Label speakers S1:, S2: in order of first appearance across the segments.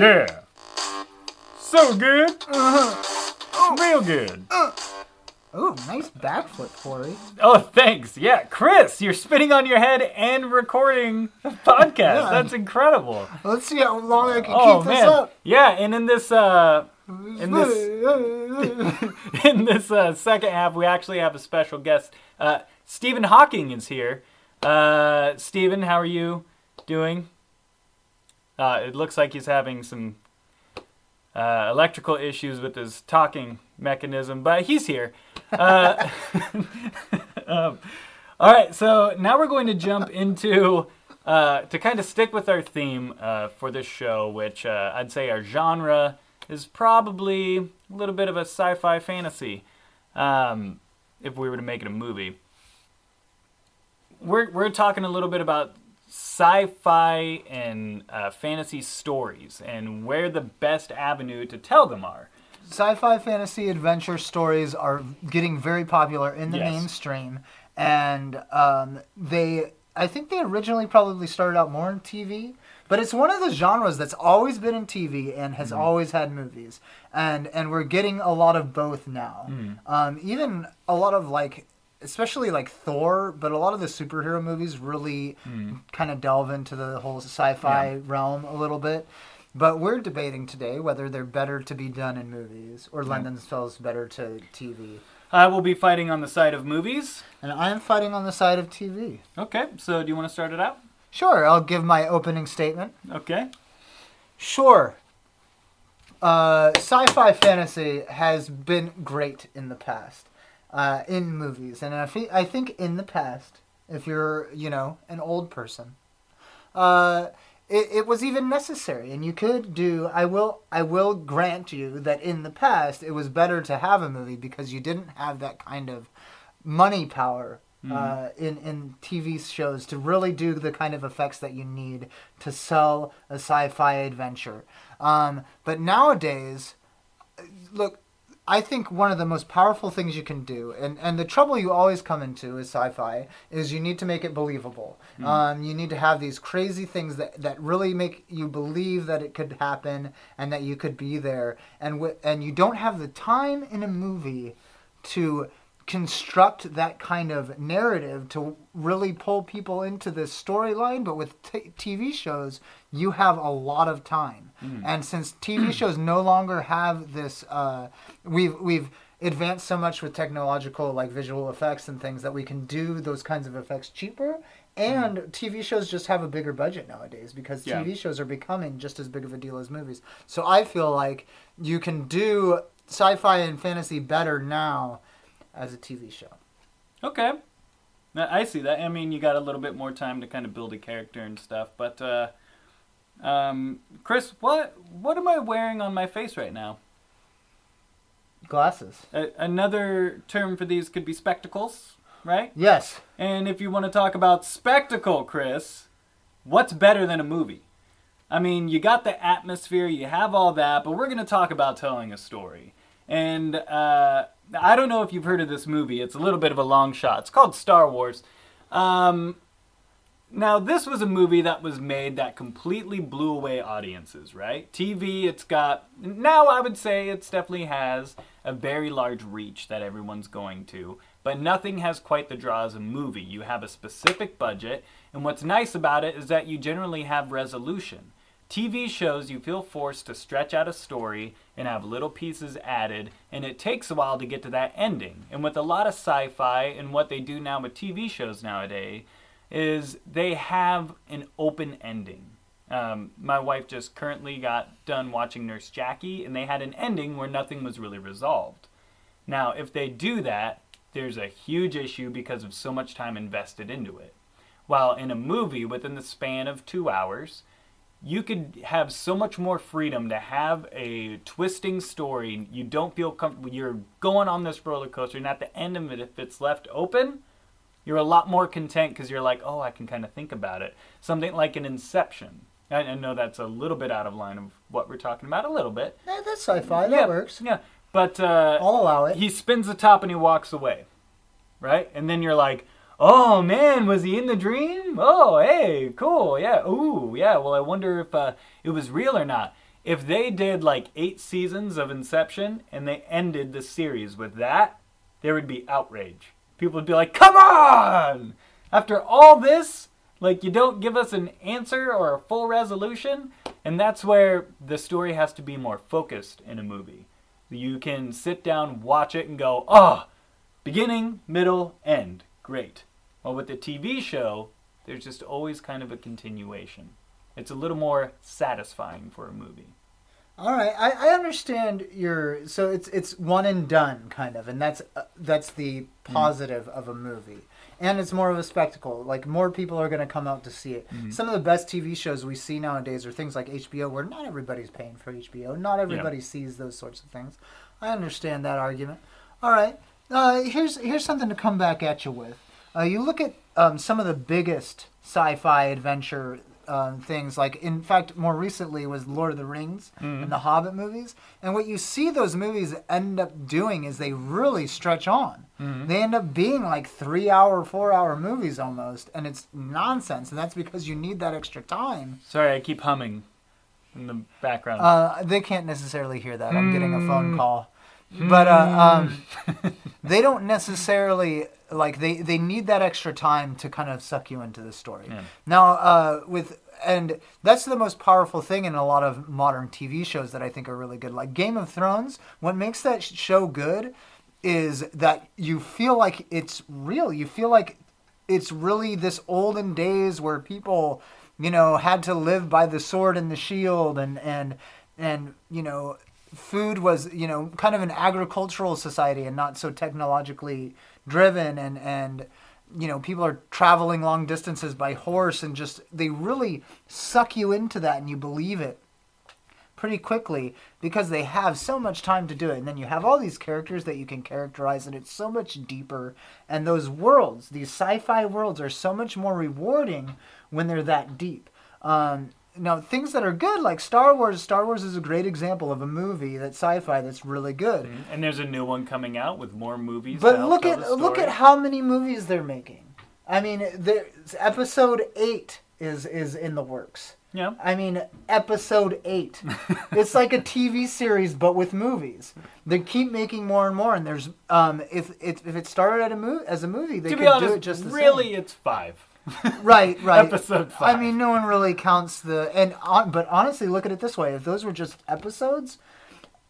S1: Yeah. So good. Uh-huh. Real good.
S2: Ooh, nice backflip, Corey.
S1: Oh, thanks. Yeah, Chris, you're spinning on your head and recording a podcast.
S2: Yeah.
S1: That's incredible.
S2: Let's see how long I can
S1: Oh
S2: keep
S1: man.
S2: this up.
S1: Yeah, and in this uh in this in this uh, second half, we actually have a special guest. Uh, Stephen Hawking is here. Uh, Stephen, how are you doing? Uh, it looks like he's having some uh, electrical issues with his talking mechanism, but he's here. Uh, um, all right, so now we're going to jump into uh, to kind of stick with our theme uh, for this show, which uh, I'd say our genre is probably a little bit of a sci-fi fantasy. Um, if we were to make it a movie, we're we're talking a little bit about sci-fi and uh, fantasy stories and where the best avenue to tell them are.
S2: Sci-fi fantasy adventure stories are getting very popular in the
S1: Yes.
S2: mainstream, and um, they. I think they originally probably started out more in TV, but it's one of the genres that's always been in TV and has always had movies, and and we're getting a lot of both now. Um, even a lot of like, especially like Thor, but a lot of the superhero movies really kind of delve into the whole sci-fi realm a little bit. But we're debating today whether they're better to be done in movies or lend themselves better to TV.
S1: I will be fighting on the side of movies.
S2: And I am fighting on the side of TV.
S1: Okay, so do you want to start it out?
S2: Sure, I'll give my opening statement.
S1: Okay.
S2: Sure. Uh, sci-fi fantasy has been great in the past, uh, in movies, and I, fe- I think in the past, if you're you know an old person, uh, it, it was even necessary, and you could do. I will I will grant you that in the past it was better to have a movie because you didn't have that kind of money power uh, in in TV shows to really do the kind of effects that you need to sell a sci-fi adventure. Um, but nowadays, look, I think one of the most powerful things you can do, and, and the trouble you always come into is sci-fi, is you need to make it believable. Um, you need to have these crazy things that, that really make you believe that it could happen and that you could be there. And w- and you don't have the time in a movie to construct that kind of narrative to really pull people into this storyline but with t- TV shows you have a lot of time and since TV shows no longer have this uh, we've we've advanced so much with technological like visual effects and things that we can do those kinds of effects cheaper and TV shows just have a bigger budget nowadays because
S1: Yeah.
S2: TV shows are becoming just as big of a deal as movies. So I feel like you can do sci-fi and fantasy better now as a TV show.
S1: Okay. Now, I see that. I mean, you got a little bit more time to kind of build a character and stuff. But, uh, um, Chris, what what am I wearing on my face right now?
S2: Glasses.
S1: A- another term for these could be spectacles, right?
S2: Yes.
S1: And if you want to talk about spectacle, Chris, what's better than a movie? I mean, you got the atmosphere, you have all that, but we're going to talk about telling a story. And uh, I don't know if you've heard of this movie. It's a little bit of a long shot. It's called Star Wars. Um, now, this was a movie that was made that completely blew away audiences, right? TV, it's got, now I would say it definitely has a very large reach that everyone's going to, but nothing has quite the draw as a movie. You have a specific budget, and what's nice about it is that you generally have resolution. TV shows, you feel forced to stretch out a story and have little pieces added, and it takes a while to get to that ending. And with a lot of sci fi and what they do now with TV shows nowadays, is they have an open ending. Um, my wife just currently got done watching Nurse Jackie, and they had an ending where nothing was really resolved. Now, if they do that, there's a huge issue because of so much time invested into it. While in a movie, within the span of two hours, you could have so much more freedom to have a twisting story. You don't feel comfortable. You're going on this roller coaster, and at the end of it, if it's left open, you're a lot more content because you're like, oh, I can kind of think about it. Something like an Inception. I, I know that's a little bit out of line of what we're talking about, a little bit.
S2: Yeah, that's sci-fi. That
S1: yeah,
S2: works.
S1: Yeah, but uh,
S2: I'll allow it.
S1: he spins the top and he walks away, right? And then you're like, oh man, was he in the dream? Oh, hey, cool, yeah, ooh, yeah. Well, I wonder if uh, it was real or not. If they did like eight seasons of Inception and they ended the series with that, there would be outrage. People would be like, come on! After all this, like you don't give us an answer or a full resolution? And that's where the story has to be more focused in a movie. You can sit down, watch it, and go, oh, beginning, middle, end. Great. Well, with the TV show, there's just always kind of a continuation. It's a little more satisfying for a movie.
S2: All right, I, I understand your so it's it's one and done kind of, and that's uh, that's the positive of a movie, and it's more of a spectacle. Like more people are going to come out to see it. Some of the best TV shows we see nowadays are things like HBO, where not everybody's paying for HBO, not everybody sees those sorts of things. I understand that argument. All right, uh, here's here's something to come back at you with. Uh, you look at um, some of the biggest sci-fi adventure um, things. Like, in fact, more recently was Lord of the Rings and the Hobbit movies. And what you see those movies end up doing is they really stretch on. They end up being like three-hour, four-hour movies almost, and it's nonsense. And that's because you need that extra time.
S1: Sorry, I keep humming in the background.
S2: Uh, they can't necessarily hear that. I'm getting a phone call. But uh, um, they don't necessarily like they they need that extra time to kind of suck you into the story.
S1: Yeah.
S2: Now uh, with and that's the most powerful thing in a lot of modern TV shows that I think are really good. Like Game of Thrones, what makes that show good is that you feel like it's real. You feel like it's really this olden days where people, you know, had to live by the sword and the shield and and and you know, food was, you know, kind of an agricultural society and not so technologically driven and and you know, people are traveling long distances by horse and just they really suck you into that and you believe it pretty quickly because they have so much time to do it. And then you have all these characters that you can characterize, and it's so much deeper. And those worlds, these sci fi worlds, are so much more rewarding when they're that deep. Um, now, things that are good, like Star Wars, Star Wars is a great example of a movie that's sci-fi that's really good.
S1: and there's a new one coming out with more movies.
S2: But look at look at how many movies they're making. I mean, episode eight is is in the works.
S1: yeah.
S2: I mean, episode eight. it's like a TV series, but with movies. They keep making more and more, and there's um, if if, if it started at a mo- as a movie, they
S1: To
S2: could
S1: honest,
S2: do it just
S1: really,
S2: same.
S1: it's five.
S2: Right, right.
S1: Episode five.
S2: I mean, no one really counts the and on, but honestly, look at it this way: if those were just episodes,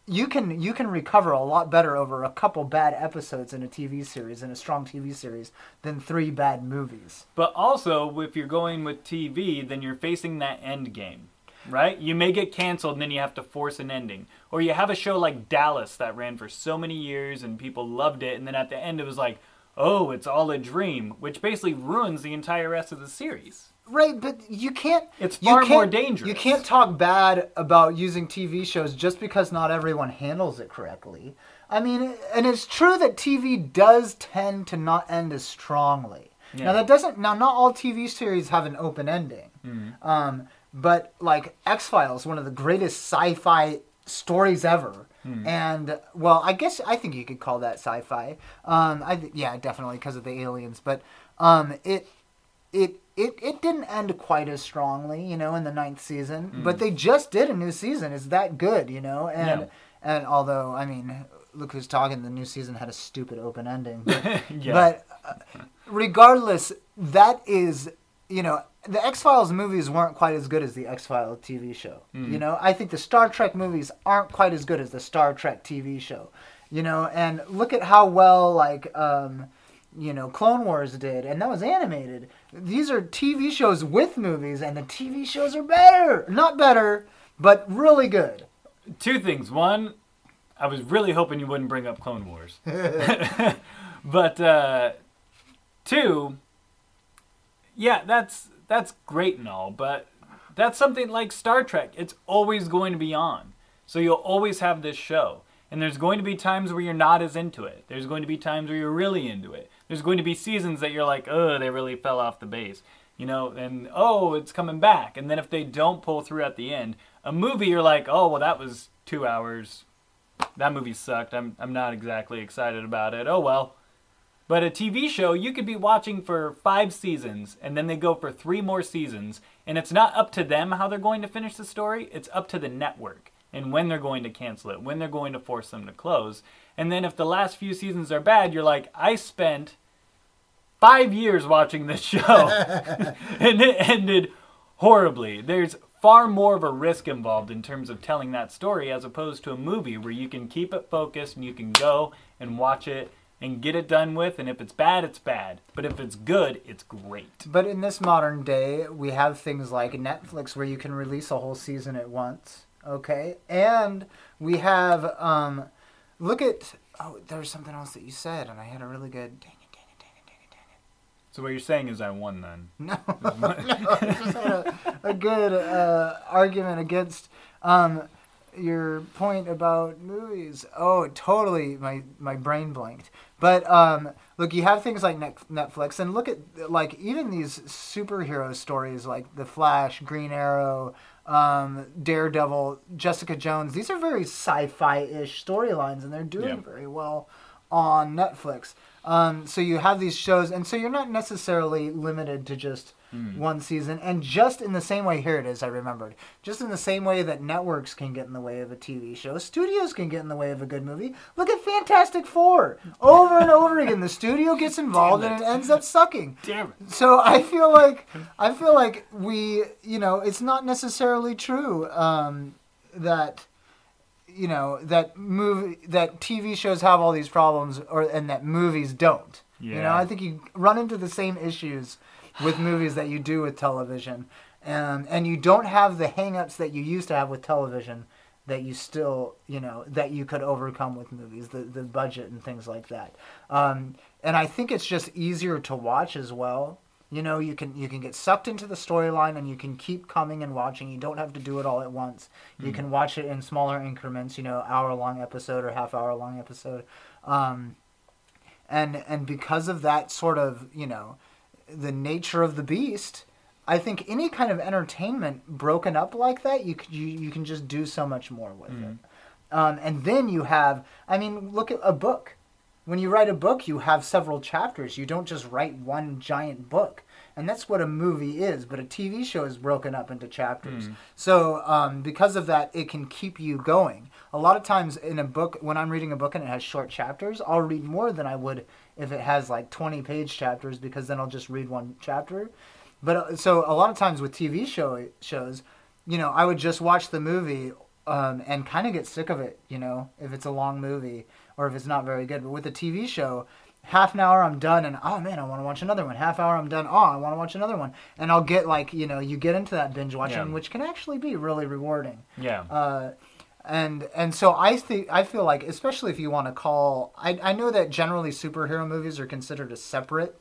S2: you can you can recover a lot better over a couple bad episodes in a TV series in a strong TV series than three bad movies.
S1: But also, if you're going with TV, then you're facing that end game, right? You may get canceled and then you have to force an ending. Or you have a show like Dallas that ran for so many years and people loved it, and then at the end it was like, oh, it's all a dream, which basically ruins the entire rest of the series.
S2: Right, but you can't.
S1: It's far more
S2: can't-
S1: dangerous.
S2: You can't talk bad about using TV shows just because not everyone handles it correctly. I mean, and it's true that TV does tend to not end as strongly.
S1: Yeah.
S2: Now that doesn't. Now not all TV series have an open ending.
S1: Mm-hmm.
S2: Um, but like X Files, one of the greatest sci-fi stories ever.
S1: Hmm.
S2: And well, I guess I think you could call that sci-fi. Um, I th- yeah, definitely because of the aliens. But um, it it it it didn't end quite as strongly, you know, in the ninth season. But they just did a new season. It's that good, you know. And
S1: Yeah.
S2: and although I mean, look who's talking. The new season had a stupid open ending. But,
S1: Yeah.
S2: but uh, regardless, that is you know the X Files movies weren't quite as good as the X Files TV show. You know, I think the Star Trek movies aren't quite as good as the Star Trek TV show. You know, and look at how well like. Um, you know, Clone Wars did, and that was animated. These are TV shows with movies, and the TV shows are better. Not better, but really good.
S1: Two things. One, I was really hoping you wouldn't bring up Clone Wars. but uh, two, yeah, that's that's great and all, but that's something like Star Trek. It's always going to be on, so you'll always have this show. And there's going to be times where you're not as into it. There's going to be times where you're really into it. There's going to be seasons that you're like, oh, they really fell off the base. You know, and oh, it's coming back. And then if they don't pull through at the end, a movie you're like, oh, well, that was two hours. That movie sucked. I'm, I'm not exactly excited about it. Oh, well. But a TV show, you could be watching for five seasons, and then they go for three more seasons, and it's not up to them how they're going to finish the story, it's up to the network and when they're going to cancel it, when they're going to force them to close. And then if the last few seasons are bad, you're like, I spent five years watching this show, and it ended horribly. There's far more of a risk involved in terms of telling that story as opposed to a movie where you can keep it focused and you can go and watch it and get it done with. And if it's bad, it's bad. But if it's good, it's great.
S2: But in this modern day, we have things like Netflix where you can release a whole season at once. Okay, and we have um, look at oh, there's something else that you said, and I had a really good. Dang it, dang it, dang it, dang it, dang it.
S1: So what you're saying is I won then.
S2: No, no, I just had a, a good uh, argument against um, your point about movies. Oh, totally, my my brain blanked. But um, look, you have things like Netflix, and look at like even these superhero stories like The Flash, Green Arrow, um, Daredevil, Jessica Jones. These are very sci-fi-ish storylines, and they're doing
S1: Yeah.
S2: very well on Netflix. Um, so you have these shows, and so you're not necessarily limited to just one season. And just in the same way, here it is. I remembered. Just in the same way that networks can get in the way of a TV show, studios can get in the way of a good movie. Look at Fantastic Four. Over and over again, the studio gets involved, and
S1: it.
S2: it ends up sucking.
S1: Damn it.
S2: So I feel like I feel like we, you know, it's not necessarily true um, that you know that movie that TV shows have all these problems, or and that movies don't. Yeah. You know, I think you run into the same issues with movies that you do with television, and and you don't have the hangups that you used to have with television that you still you know that you could overcome with movies the the budget and things like that. Um, and i think it's just easier to watch as well. You know you can you can get sucked into the storyline and you can keep coming and watching. You don't have to do it all at once. You can watch it in smaller increments you know hour long episode or half hour long episode. Um, and and because of that sort of you know the nature of the beast i think any kind of entertainment broken up like that you you, you can just do so much more with it. Um, and then you have i mean look at a book. When you write a book you have several chapters. You don't just write one giant book. And that's what a movie is but a tv show is broken up into chapters. So um, because of that it can keep you going. A lot of times in a book when i'm reading a book and it has short chapters i'll read more than i would if it has like 20 page chapters because then i'll just read one chapter. But uh, so a lot of times with tv show shows you know i would just watch the movie um, and kind of get sick of it you know if it's a long movie or if it's not very good. But with a tv show half an hour i'm done and oh man i want to watch another one. Half hour i'm done oh i want to watch another one. And i'll get like you know you get into that binge watching
S1: Yeah.
S2: which can actually be really rewarding.
S1: Yeah.
S2: uh, and and so I think I feel like especially if you want to call I I know that generally superhero movies are considered a separate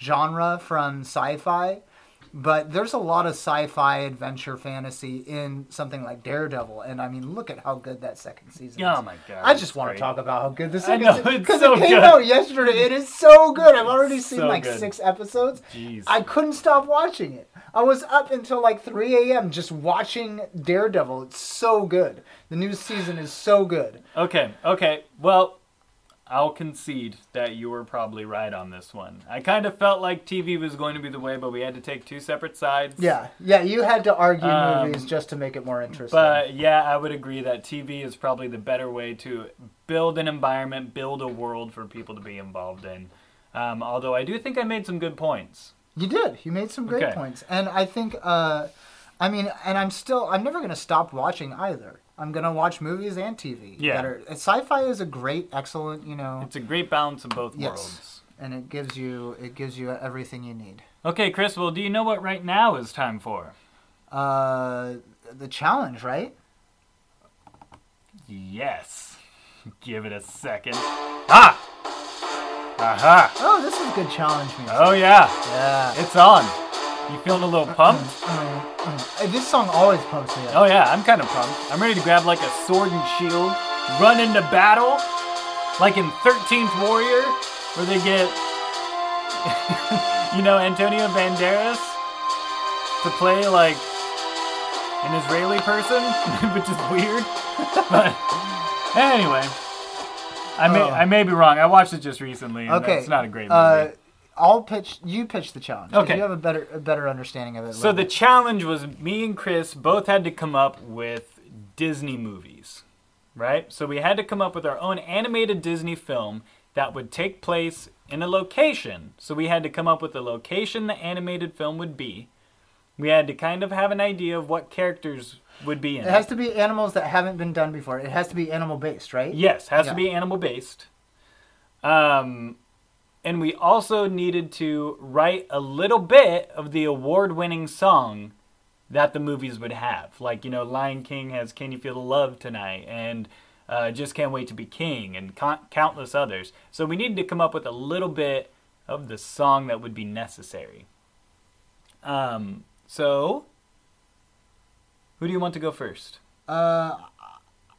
S2: genre from sci-fi, but there's a lot of sci-fi adventure fantasy in something like Daredevil, and I mean look at how good that second season
S1: oh
S2: is.
S1: my god.
S2: I just want
S1: great.
S2: to talk about how good the
S1: I
S2: second
S1: know,
S2: because
S1: so
S2: it came
S1: good.
S2: out yesterday. It is so good. I've already seen
S1: so
S2: like
S1: good.
S2: six episodes.
S1: Jeez.
S2: I couldn't stop watching it. I was up until like 3 a.m. just watching Daredevil. It's so good. The new season is so good.
S1: Okay, okay. Well, I'll concede that you were probably right on this one. I kind of felt like TV was going to be the way, but we had to take two separate sides.
S2: Yeah, yeah. You had to argue
S1: Um,
S2: movies just to make it more interesting.
S1: But yeah, I would agree that TV is probably the better way to build an environment, build a world for people to be involved in. Um, although I do think I made some good points.
S2: you did. You made some great
S1: Okay.
S2: points, and I think, uh, I mean, and I'm still. I'm never gonna stop watching either. I'm gonna watch movies and TV.
S1: Yeah.
S2: that are- sci-fi is a great, excellent. You know,
S1: It's a great balance of both
S2: Yes.
S1: worlds.
S2: and it gives you it gives you everything you need.
S1: Okay, Chris, well, do you know what right now is time for?
S2: Uh, the challenge, right?
S1: Yes. Give it a second. Ah! Aha!
S2: Oh, this is a good challenge music.
S1: Oh, yeah.
S2: yeah.
S1: It's on. You feeling a little pumped?
S2: Uh, This song always pumps me up.
S1: Oh yeah, I'm kind of pumped. I'm ready to grab like a sword and shield, run into battle, like in 13th Warrior, where they get, you know, Antonio Banderas to play like an Israeli person, which is weird. but anyway, I may
S2: Oh.
S1: I may be wrong. I watched it just recently. And
S2: Okay,
S1: it's not a great movie.
S2: Uh, I'll pitch. You pitch the challenge.
S1: Okay.
S2: You have a better a better understanding of it.
S1: so the
S2: bit.
S1: challenge was me and Chris both had to come up with Disney movies, right? So we had to come up with our own animated Disney film that would take place in a location. So we had to come up with the location the animated film would be. We had to kind of have an idea of what characters would be in
S2: it It has to be animals that haven't been done before. It has to be animal based, right?
S1: Yes, has
S2: Yeah.
S1: to be animal based. Um, and we also needed to write a little bit of the award winning song that the movies would have. Like, you know, Lion King has Can You Feel the Love Tonight and uh, Just Can't Wait to Be King and con- countless others. So we needed to come up with a little bit of the song that would be necessary. Um, so, who do you want to go first?
S2: Uh,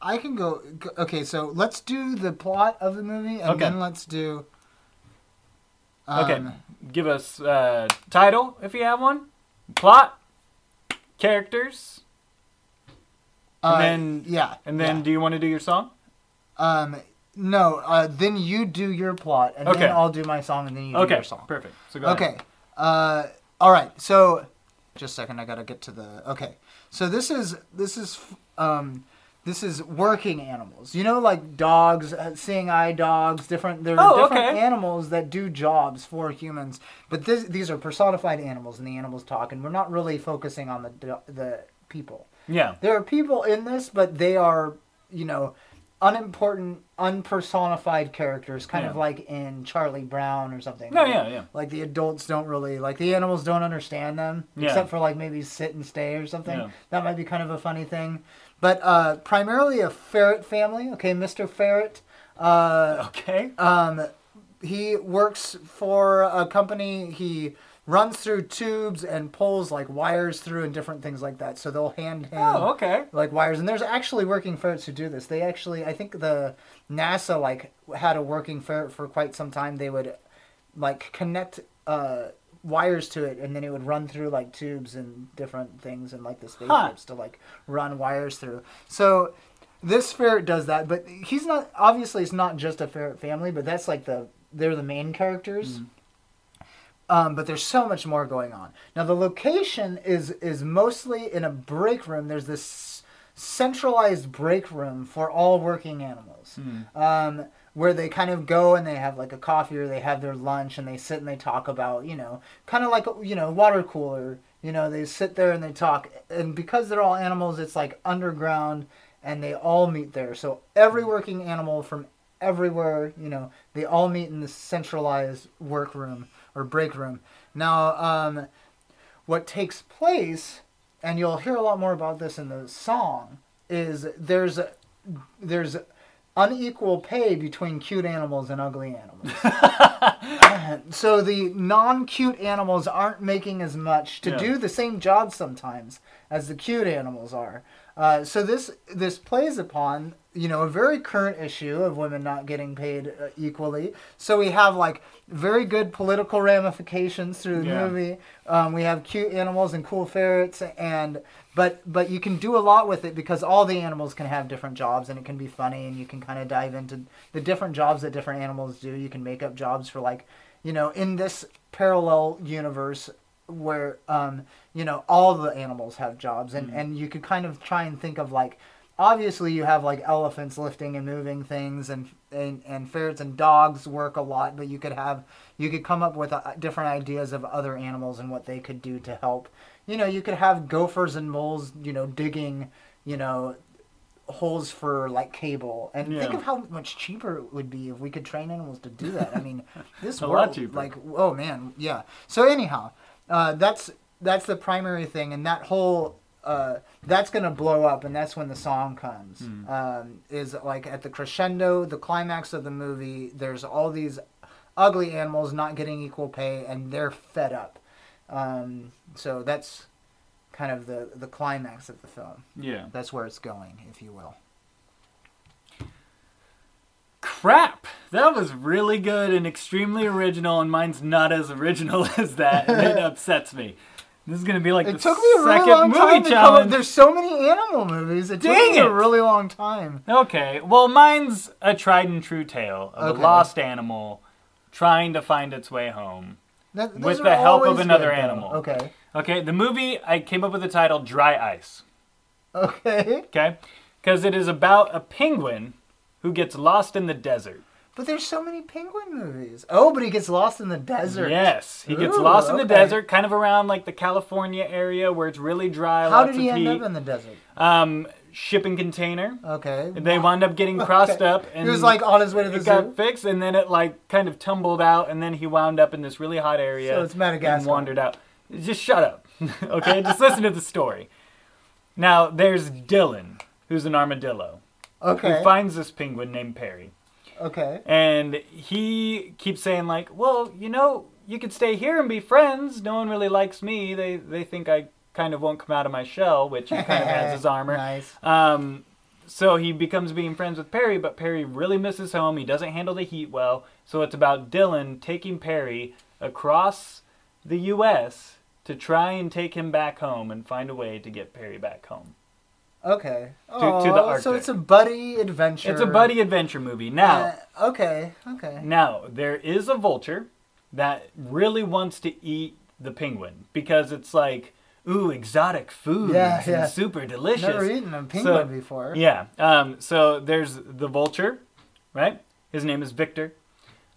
S2: I can go. go- Okay, so let's do the plot of the movie, and
S1: Okay.
S2: then let's do. Um,
S1: Okay, give us uh, title if you have one, plot, characters,
S2: uh,
S1: and then-
S2: yeah,
S1: and then
S2: yeah.
S1: do you want to do your song?
S2: um, no, uh, then you do your plot, and
S1: Okay.
S2: then I'll do my song, and then you do
S1: Okay,
S2: your song.
S1: perfect. So go ahead.
S2: Okay. Uh, all right. So, just a second. I gotta get to the. Okay. So this is this is um, this is working animals. You know, like dogs, uh, seeing eye dogs. Different. There are
S1: Oh,
S2: different
S1: okay.
S2: animals that do jobs for humans, but this, these are personified animals, and the animals talk. And we're not really focusing on the the people.
S1: Yeah.
S2: There are people in this, but they are, you know, unimportant, unpersonified characters, kind of like in Charlie Brown or something.
S1: No,
S2: Like-
S1: yeah, yeah.
S2: Like the adults don't really, like the animals don't understand them,
S1: Yeah.
S2: except for like maybe sit and stay or something.
S1: Yeah.
S2: That might be kind of a funny thing. But uh, primarily a ferret family. Okay, Mr. Ferret. Uh,
S1: Okay.
S2: um, he works for a company. He runs through tubes and pulls like wires through and different things like that. So they'll hand him
S1: Oh, okay.
S2: like wires. And there's actually working ferrets who do this. They actually, I think the NASA like had a working ferret for quite some time. They would like connect uh, wires to it, and then it would run through like tubes and different things, and like the spaceships to like run wires through. So this ferret does that, but he's not. Obviously, it's not just a ferret family, but that's like the they're the main characters. Um, but there's so much more going on. Now the location is is mostly in a break room. There's this centralized break room for all working animals, um, where they kind of go and they have like a coffee or they have their lunch and they sit and they talk about you know kind of like you know water cooler. You know they sit there and they talk, and because they're all animals, it's like underground, and they all meet there. So every working animal from everywhere, you know, they all meet in the centralized workroom or break room. Now, um, what takes place, and you'll hear a lot more about this in the song, is there's there's unequal pay between cute animals and ugly animals. so the non-cute animals aren't making as much to
S1: Yeah.
S2: do the same job sometimes as the cute animals are. Uh, so this this plays upon you know a very current issue of women not getting paid uh, equally. So we have like very good political ramifications through the
S1: Yeah.
S2: movie. Um, we have cute animals and cool ferrets, and but but you can do a lot with it because all the animals can have different jobs, and it can be funny, and you can kind of dive into the different jobs that different animals do. You can make up jobs for like you know in this parallel universe where um, you know all the animals have jobs and, and you could kind of try and think of like obviously you have like elephants lifting and moving things and and, and ferrets and dogs work a lot but you could have you could come up with uh, different ideas of other animals and what they could do to help. You know you could have gophers and moles you know digging you know holes for like cable. And think of how much cheaper it would be if we could train animals to do that. I mean this world like oh man yeah. So anyhow uh, that's that's the primary thing and that whole uh, that's gonna blow up and that's when the song comes
S1: Hmm.
S2: um, is like at the crescendo the climax of the movie there's all these ugly animals not getting equal pay and they're fed up um, so that's kind of the the climax of the film
S1: Yeah.
S2: that's where it's going if you will
S1: Crap! That was really good and extremely original, and mine's not as original as that, and it upsets me. This is gonna be like
S2: It
S1: the
S2: took me a really
S1: second
S2: long
S1: movie
S2: time to come up.
S1: challenge.
S2: There's so many animal movies. It took me
S1: it.
S2: a really long time.
S1: Okay, well, mine's a tried and true tale of
S2: Okay.
S1: a lost animal trying to find its way home.
S2: That,
S1: With the help of another
S2: good,
S1: animal.
S2: Okay.
S1: Okay, the movie I came up with the title Dry Ice.
S2: Okay.
S1: Okay, because it is about a penguin who gets lost in the desert.
S2: But there's so many penguin movies. Oh, but he gets lost in the desert.
S1: Yes, he gets
S2: Ooh,
S1: lost in the
S2: okay.
S1: desert, kind of around like the California area where it's really dry.
S2: How did he end
S1: heat.
S2: up in the desert?
S1: Um, shipping container.
S2: Okay.
S1: They wound up getting crossed
S2: Okay.
S1: up, and
S2: he was like on his way to the
S1: it
S2: zoo.
S1: got fixed, and then it like kind of tumbled out, and then he wound up in this really hot area.
S2: So it's Madagascar.
S1: And wandered out. Just shut up, okay? Just listen to the story. Now there's Dylan, who's an armadillo,
S2: okay.
S1: who finds this penguin named Perry,
S2: okay.
S1: and he keeps saying like, "Well, you know, you could stay here and be friends. No one really likes me. They they think I kind of won't come out of my shell, which he kind of has his armor."
S2: Nice.
S1: Um, so he becomes being friends with Perry, but Perry really misses home. He doesn't handle the heat well. So it's about Dylan taking Perry across the U.S. to try and take him back home and find a way to get Perry back home.
S2: Okay.
S1: to the
S2: Oh, So it's a buddy adventure.
S1: It's a buddy adventure movie. Now,
S2: Uh, okay. Okay.
S1: now there is a vulture that really wants to eat the penguin because it's like, ooh, exotic food.
S2: Yeah,
S1: and
S2: yeah.
S1: super delicious.
S2: Never eaten a penguin
S1: So-
S2: before.
S1: Yeah. Um, so there's the vulture, right? His name is Victor.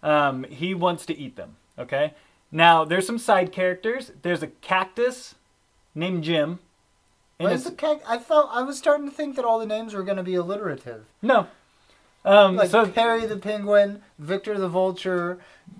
S1: Um, he wants to eat them. Okay. Now there's some side characters. There's a cactus named Jim. And
S2: the ca- I felt I was starting to think that all the names were going to be alliterative.
S1: no. Um,
S2: Like
S1: so
S2: Perry the penguin, Victor the vulture,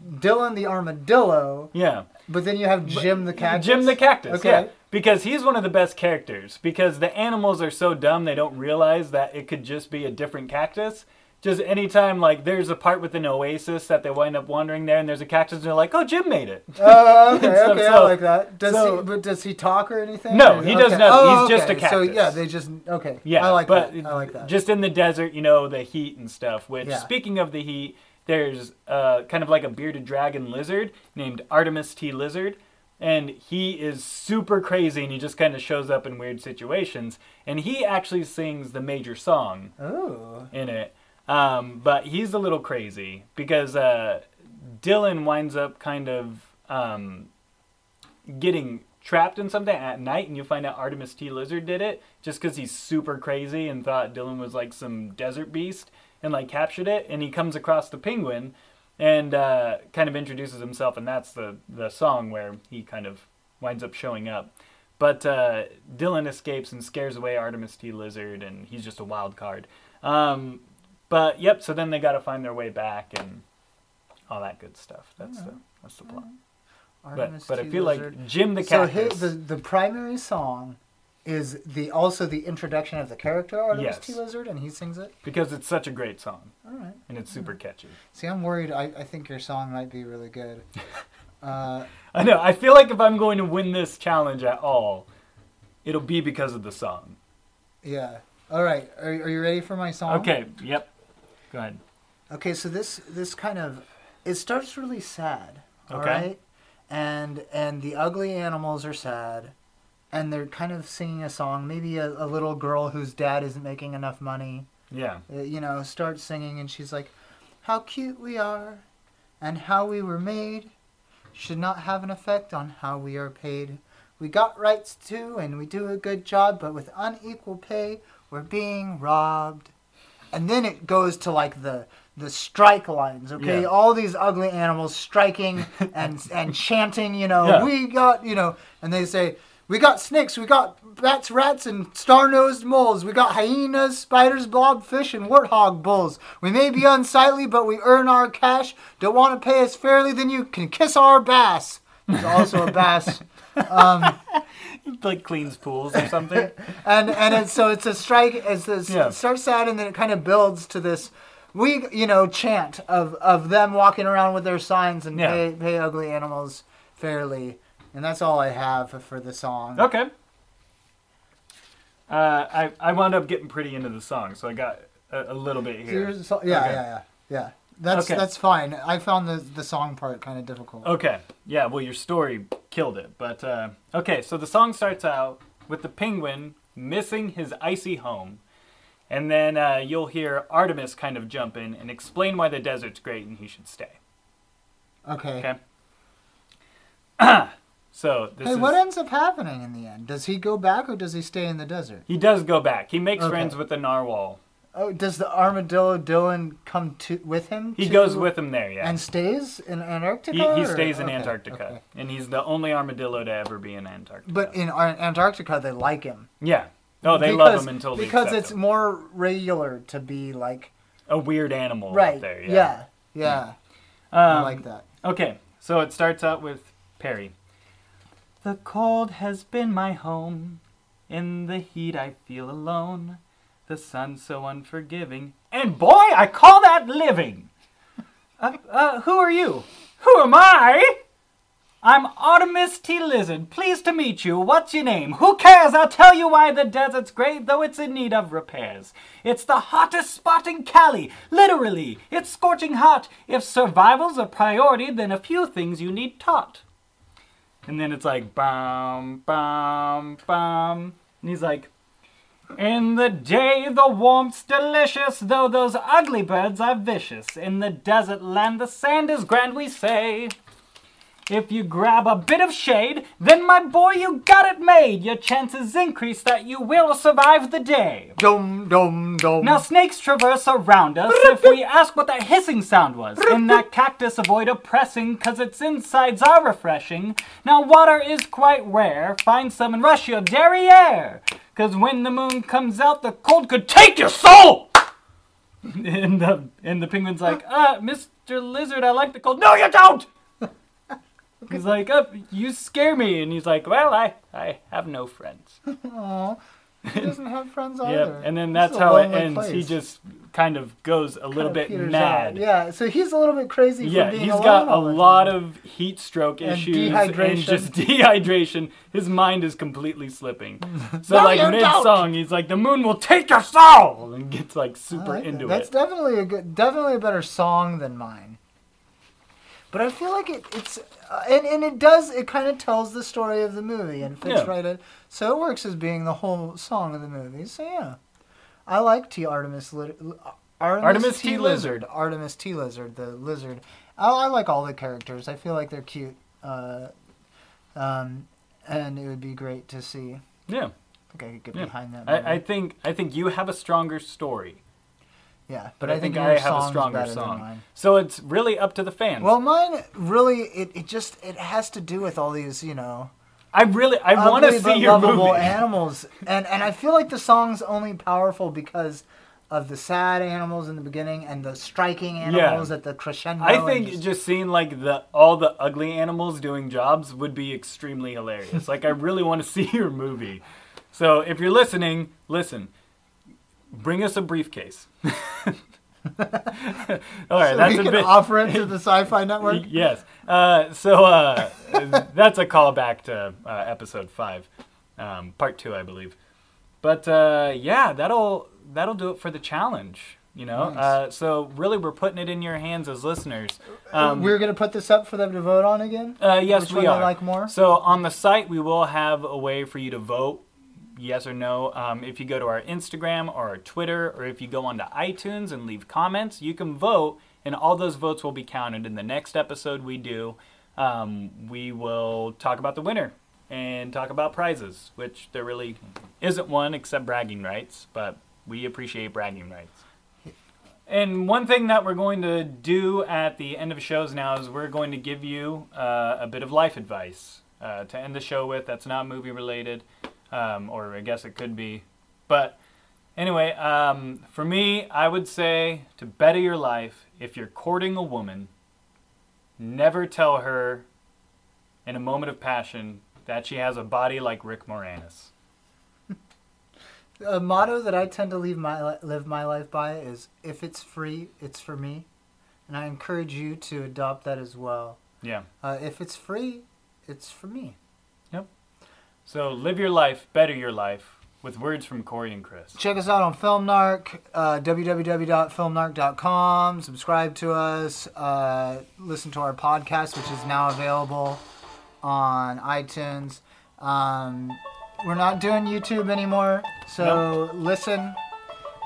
S2: Dylan the armadillo,
S1: yeah.
S2: but then you have Jim the cactus.
S1: Jim the cactus.
S2: Okay.
S1: Yeah. Because he's one of the best characters. Because the animals are so dumb they don't realize that it could just be a different cactus. Just anytime like there's a part with an oasis that they wind up wandering there and there's a cactus and they're like, oh Jim made it.
S2: Oh, okay,
S1: So-
S2: okay, I like that. Does
S1: so-
S2: he? But does he talk or anything?
S1: No,
S2: Or-
S1: he does
S2: okay.
S1: nothing.
S2: Oh,
S1: He's just a
S2: cactus So yeah, they just okay.
S1: Yeah,
S2: I like
S1: but
S2: that. I like that.
S1: Just in the desert, you know, the heat and stuff. Which,
S2: Yeah.
S1: speaking of the heat, there's uh, kind of like a bearded dragon lizard named Artemis T. Lizard, and he is super crazy, and he just kind of shows up in weird situations, and he actually sings the major song
S2: oh,
S1: in it. Um, but he's a little crazy because uh, Dylan winds up kind of um, getting trapped in something at night, and you find out Artemis T. Lizard did it just because he's super crazy and thought Dylan was like some desert beast and like captured it. And he comes across the penguin and uh, kind of introduces himself, and that's the the song where he kind of winds up showing up. But uh, Dylan escapes and scares away Artemis T. Lizard, and he's just a wild card. Um, but yep, so then they got to find their way back and all that good stuff. That's the that's the plot. But but I feel
S2: Lizard.
S1: like Jim the
S2: Cat.
S1: so
S2: his, the the primary song is the also the introduction of the character Artemis
S1: Yes.
S2: T. Lizard, and he sings it.
S1: because it's such a great song
S2: All right.
S1: and it's super catchy.
S2: See, I'm worried. I, I think your song might be really good. Uh,
S1: I know. I feel like if I'm going to win this challenge at all, it'll be because of the song.
S2: yeah. All right. Are, are you ready for my song?
S1: Okay. Yep. Go ahead.
S2: Okay, so this this kind of it starts really sad. all
S1: Okay.
S2: right? And and the ugly animals are sad, and they're kind of singing a song. Maybe a, a little girl whose dad isn't making enough money,
S1: Yeah.
S2: uh, you know, starts singing, and she's like, "How cute we are, and how we were made, should not have an effect on how we are paid. We got rights too, and we do a good job, but with unequal pay, we're being robbed." And then it goes to like the the strike lines, okay?
S1: Yeah.
S2: All these ugly animals striking and and chanting, you know,
S1: Yeah.
S2: we got, you know, and they say, we got snakes, we got bats, rats, and star-nosed moles. We got hyenas, spiders, blobfish, and warthog bulls. We may be unsightly, but we earn our cash. Don't want to pay us fairly, then you can kiss our bass. There's also a bass.
S1: like cleans pools or something.
S2: and and it's, so it's a strike. It's this
S1: Yeah.
S2: it starts out and then it kind of builds to this we you know chant of of them walking around with their signs and
S1: Yeah.
S2: pay pay ugly animals fairly, and that's all I have for the song.
S1: okay. Uh, I I wound up getting pretty into the song, so I got a, a little bit here.
S2: is so- yeah,
S1: Okay.
S2: yeah, yeah, yeah. That's
S1: Okay.
S2: that's fine. I found the the song part kind of difficult.
S1: Okay. Yeah. Well, your story killed it. But uh, okay, so the song starts out with the penguin missing his icy home. And then uh, you'll hear Artemis kind of jump in and explain why the desert's great and he should stay.
S2: Okay.
S1: Okay. so this
S2: Hey,
S1: is,
S2: what ends up happening in the end? Does he go back or does he stay in the desert?
S1: he does go back. He makes
S2: Okay.
S1: friends with the narwhal.
S2: Oh, does the armadillo Dylan come to with him?
S1: He
S2: to-
S1: goes with him there, yeah.
S2: and stays in Antarctica.
S1: he, he
S2: or-
S1: stays in
S2: okay,
S1: Antarctica,
S2: okay.
S1: and he's the only armadillo to ever be in Antarctica.
S2: But in Antarctica, they like him.
S1: yeah, oh, they
S2: because,
S1: love him until
S2: because it's
S1: him.
S2: more regular to be like
S1: a weird animal
S2: right.
S1: there.
S2: yeah, yeah.
S1: Um,
S2: I like that.
S1: Okay, so it starts out with Perry. The cold has been my home. In the heat, I feel alone. The sun's so unforgiving. And boy, I call that living! Uh, uh, who are you? Who am I? I'm Artemis T. Lizard. Pleased to meet you. What's your name? Who cares? I'll tell you why the desert's great, though it's in need of repairs. It's the hottest spot in Cali. Literally, it's scorching hot. If survival's a priority, then a few things you need taught. And then it's like, bum, bum, bum. And he's like, in the day the warmth's delicious, though those ugly birds are vicious. In the desert land the sand is grand, we say. If you grab a bit of shade, then my boy, you got it made. Your chances increase that you will survive the day.
S2: Dum dum dum.
S1: Now snakes traverse around us. If we ask what that hissing sound was, in that cactus avoid oppressing, cause its insides are refreshing. Now water is quite rare. Find some and rush your derriere. Cause when the moon comes out, the cold could take your soul. and the and the penguin's like, uh, Mr. Lizard, I like the cold. No, you don't. He's like, uh, you scare me, and he's like, well, I I have no friends.
S2: Aw, he doesn't have friends
S1: Yeah,
S2: either.
S1: and then that's how it
S2: lonely
S1: ends. He just kind of goes a little
S2: Kinda
S1: bit mad.
S2: out. Yeah, so he's a little bit crazy.
S1: Yeah,
S2: for being
S1: he's
S2: alone
S1: got a lot
S2: time.
S1: of heat stroke
S2: And
S1: issues and just dehydration. His mind is completely slipping. So
S2: No,
S1: like mid song, he's like, "The moon will take your soul," and gets like super
S2: like that.
S1: into
S2: That's definitely a good, definitely a better song than mine. But I feel like it, it's, uh, and, and it does, it kind of tells the story of the movie and fits
S1: Yeah.
S2: right in. So it works as being the whole song of the movie. So yeah, I like T. Artemis, Lit- Artemis,
S1: Artemis T. Lizard.
S2: Artemis T. Lizard, the lizard. I, I like all the characters. I feel like they're cute. Uh, um, and it would be great to see.
S1: Yeah,
S2: I think I could get
S1: Yeah.
S2: behind that. Movie.
S1: I, I think I think you have a stronger story,
S2: yeah,
S1: but I think
S2: your
S1: I have a stronger song. So it's really up to the fans.
S2: Well, mine really it, it just it has to do with all these you know
S1: I really I want to see your
S2: lovable
S1: movie.
S2: animals, and and I feel like the song's only powerful because of the sad animals in the beginning and the striking animals at the crescendo.
S1: I think
S2: just-
S1: just seeing like the all the ugly animals doing jobs would be extremely hilarious. like I really want to see your movie. So if you're listening, listen. Bring us a briefcase. all right,
S2: so
S1: that's
S2: we
S1: a
S2: can
S1: bit.
S2: offer it to the Sci-Fi Network.
S1: yes. Uh, so uh, that's a callback to uh, episode five, um, part two, I believe. But uh, yeah, that'll that'll do it for the challenge. You know,
S2: Nice.
S1: uh, so really, we're putting it in your hands as listeners. Um,
S2: We're gonna put this up for them to vote on again.
S1: uh, yes,
S2: Which
S1: we
S2: one
S1: are.
S2: they like more?
S1: So on the site, we will have a way for you to vote, yes or no. Um, if you go to our Instagram or our Twitter, or if you go onto iTunes and leave comments, you can vote, and all those votes will be counted. In the next episode we do, um, we will talk about the winner and talk about prizes, which there really isn't one except bragging rights, but we appreciate bragging rights. And one thing that we're going to do at the end of shows now is we're going to give you uh, a bit of life advice uh, to end the show with. That's not movie related, um, or I guess it could be. But anyway, um, for me, I would say to better your life, if you're courting a woman, never tell her in a moment of passion that she has a body like Rick Moranis.
S2: A motto that I tend to leave my live my life by is if it's free, it's for me, and I encourage you to adopt that as well.
S1: Yeah.
S2: Uh, if it's free, it's for me.
S1: So live your life, better your life, with words from Corey and Chris.
S2: Check us out on FilmNarc, uh, www.filmnarc.com. Subscribe to us. Uh, listen to our podcast, which is now available on iTunes. Um, we're not doing YouTube anymore, so listen,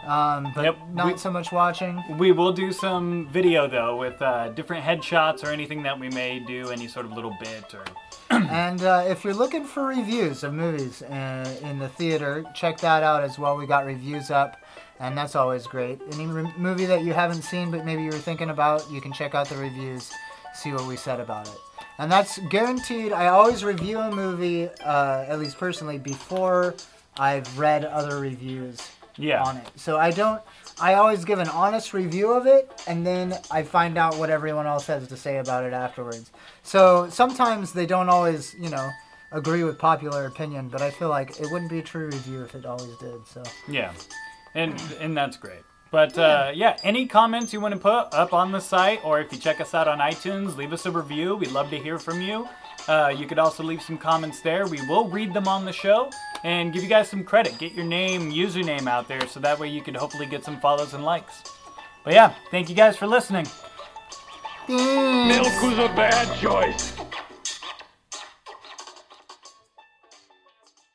S2: um, but
S1: Yep,
S2: not
S1: we-
S2: so much watching.
S1: We will do some video though with uh, different headshots or anything that we may do, any sort of little bit or.
S2: and uh, if you're looking for reviews of movies uh, in the theater, check that out as well. We got reviews up, and that's always great. Any re- movie that you haven't seen but maybe you were thinking about, you can check out the reviews, see what we said about it. And that's guaranteed. I always review a movie, uh, at least personally, before I've read other reviews
S1: Yeah.
S2: on it. So I don't. I always give an honest review of it, and then I find out what everyone else has to say about it afterwards. So sometimes they don't always, you know, agree with popular opinion, but I feel like it wouldn't be a true review if it always did. So
S1: Yeah, and and that's great. But uh, yeah, any comments you want to put up on the site, or if you check us out on iTunes, leave us a review. We'd love to hear from you. Uh, you could also leave some comments there. We will read them on the show and give you guys some credit. Get your name, username out there, so that way you could hopefully get some follows and likes. But yeah, thank you guys for listening.
S2: Thanks.
S3: Milk was a bad choice.